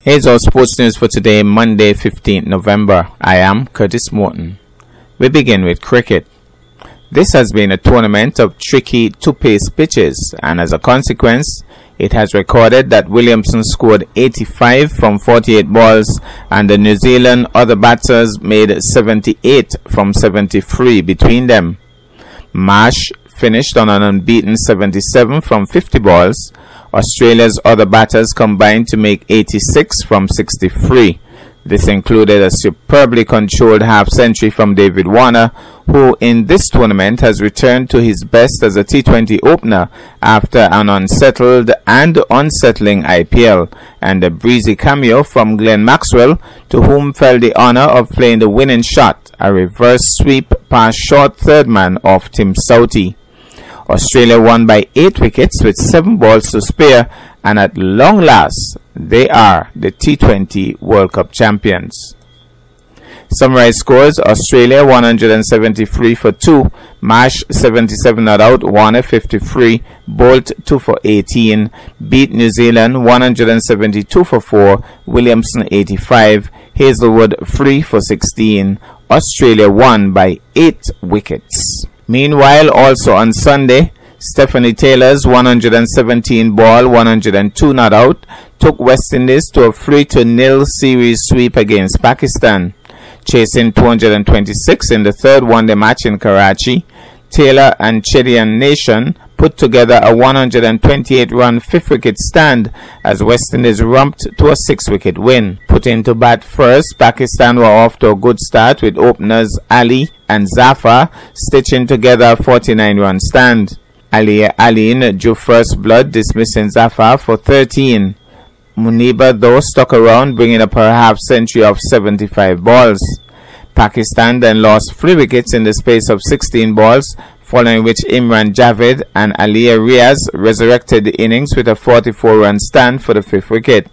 Here's our sports news for today, Monday, 15th November. I am Curtis Morton. We begin with cricket. This has been a tournament of tricky two-pace pitches, and as a consequence, it has recorded that Williamson scored 85 from 48 balls, and the New Zealand other batters made 78 from 73 between them. Marsh finished on an unbeaten 77 from 50 balls. Australia's other batters combined to make 86 from 63. This included a superbly controlled half century from David Warner, who in this tournament has returned to his best as a T20 opener after an unsettled and unsettling IPL, and a breezy cameo from Glenn Maxwell, to whom fell the honour of playing the winning shot, a reverse sweep past short third man of Tim Southee. Australia won by 8 wickets with 7 balls to spare and at long last they are the T20 World Cup champions. Summary scores. Australia 173 for 2, Marsh 77 not out, Warner 53, Boult 2 for 18, beat New Zealand 172 for 4, Williamson 85, Hazlewood 3 for 16, Australia won by 8 wickets. Meanwhile, also on Sunday, Stephanie Taylor's 117 ball, 102 not out, took West Indies to a 3 to nil series sweep against Pakistan. Chasing 226 in the third one day match in Karachi, Taylor and Chedean Nation put together a 128 run fifth wicket stand as West Indies romped to a six wicket win. Put into bat first, Pakistan were off to a good start with openers Ali and Zafar stitching together a 49 run stand. Ali Alleyne drew first blood, dismissing Zafar for 13. Muniba though stuck around, bringing up her half century of 75 balls. Pakistan then lost three wickets in the space of 16 balls, following which Iram Javed and Aliya Riaz resurrected the innings with a 44 run stand for the fifth wicket.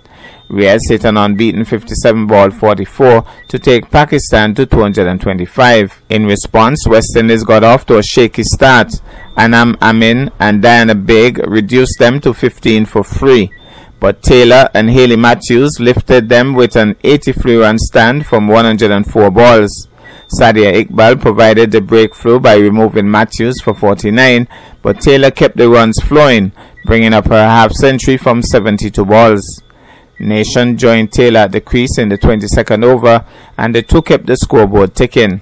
Riaz hit an unbeaten 57 ball 44 to take Pakistan to 225. In response, West Indies got off to a shaky start. Anam Amin and Diana Baig reduced them to 15 for 3. But Taylor and Hayley Matthews lifted them with an 83 run stand from 104 balls. Sadia Iqbal provided the breakthrough by removing Matthews for 49, but Taylor kept the runs flowing, bringing up her half century from 72 balls. Nation joined Taylor at the crease in the 22nd over, and the two kept the scoreboard ticking.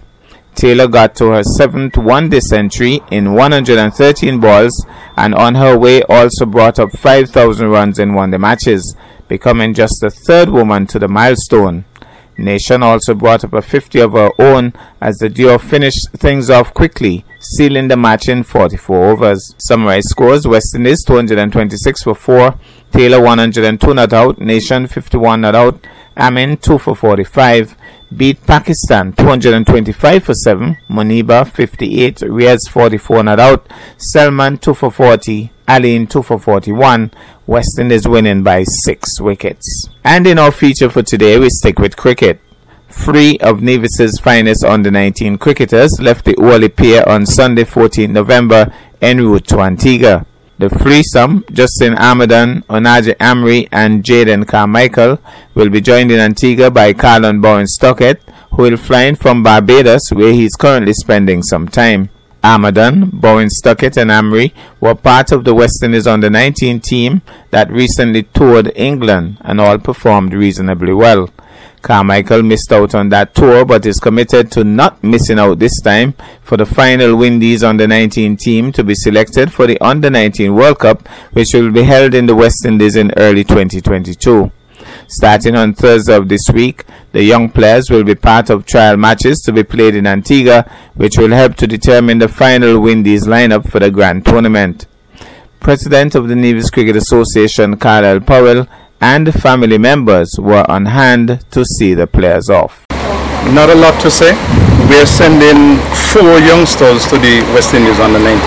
Taylor got to her seventh one day century in 113 balls and on her way also brought up 5,000 runs in one day matches, becoming just the third woman to the milestone. Nation also brought up a 50 of her own as the duo finished things off quickly, sealing the match in 44 overs. Summarized scores. West Indies 226 for 4, Taylor 102 not out, Nation 51 not out, Amin 2 for 45, beat Pakistan 225 for 7, Muniba 58, Riaz 44 not out, Selman 2 for 40, Alleyne 2 for 41, West Indies winning by 6 wickets. And in our feature for today, we stick with cricket. Three of Nevis's finest under 19 cricketers left the Wally Pier on Sunday 14 November en route to Antigua. The threesome, Justin Armadan, Onaje Amory, and Jaden Carmichael, will be joined in Antigua by Carlon Bowen Tuckett, who will fly in from Barbados, where he is currently spending some time. Armadan, Bowen Tuckett, and Amory were part of the West Indies under 19 team that recently toured England and all performed reasonably well. Carmichael missed out on that tour but is committed to not missing out this time for the final Windies under 19 team to be selected for the under 19 World Cup which will be held in the West Indies in early 2022. Starting on Thursday of this week, the young players will be part of trial matches to be played in Antigua, which will help to determine the final Windies lineup for the grand tournament. President of the Nevis Cricket Association, Carlisle Powell, and family members were on hand to see the players off. Not a lot to say. We're sending four youngsters to the West Indies under 19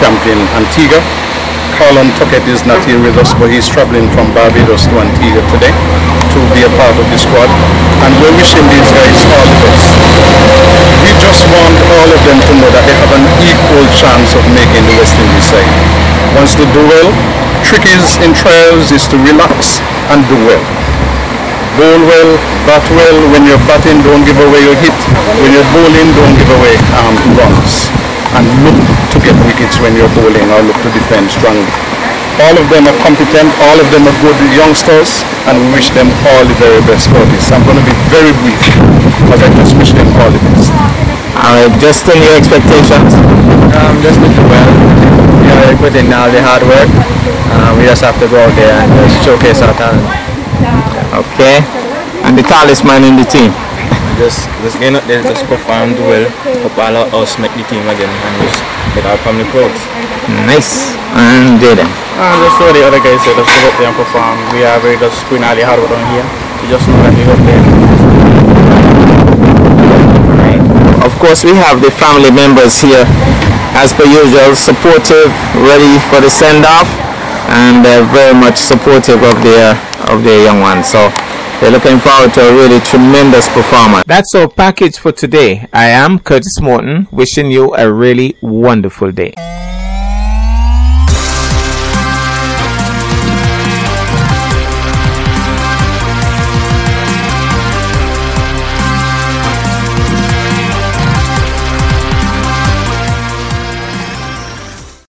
camp in Antigua. Carlon Tuckett is not here with us, but he's traveling from Barbados to Antigua today to be a part of the squad. And we're wishing these guys all the best. We just want all of them to know that they have an equal chance of making the West Indies side. Once they do well, trick is in trials is to relax and do well. bowl well, bat well. When you're batting, don't give away your hit. When you're bowling, don't give away um, runs. And look to get wickets when you're bowling or look to defend strongly. All of them are competent, all of them are good youngsters, and we wish them all the very best for this. I'm going to be very brief, but I just wish them all the best. All right, Justin, your expectations? Um, just looking well. You know, we put in all the hard work. Um, we just have to go out there and just showcase our talent. Okay. And the tallest man in the team? Just, just get out there, just perform, do well, hope all of us make the team again and just make our family proud. Nice. And Jaden? Um, just what the other guys said, just go out there and perform. We are very just putting all the hard work on here. You just know that we go out there. Of course, we have the family members here, as per usual, supportive, ready for the send-off, and uh, very much supportive of their of their young ones. So they're looking forward to a really tremendous performance. That's our package for today. I am Curtis Morton, wishing you a really wonderful day.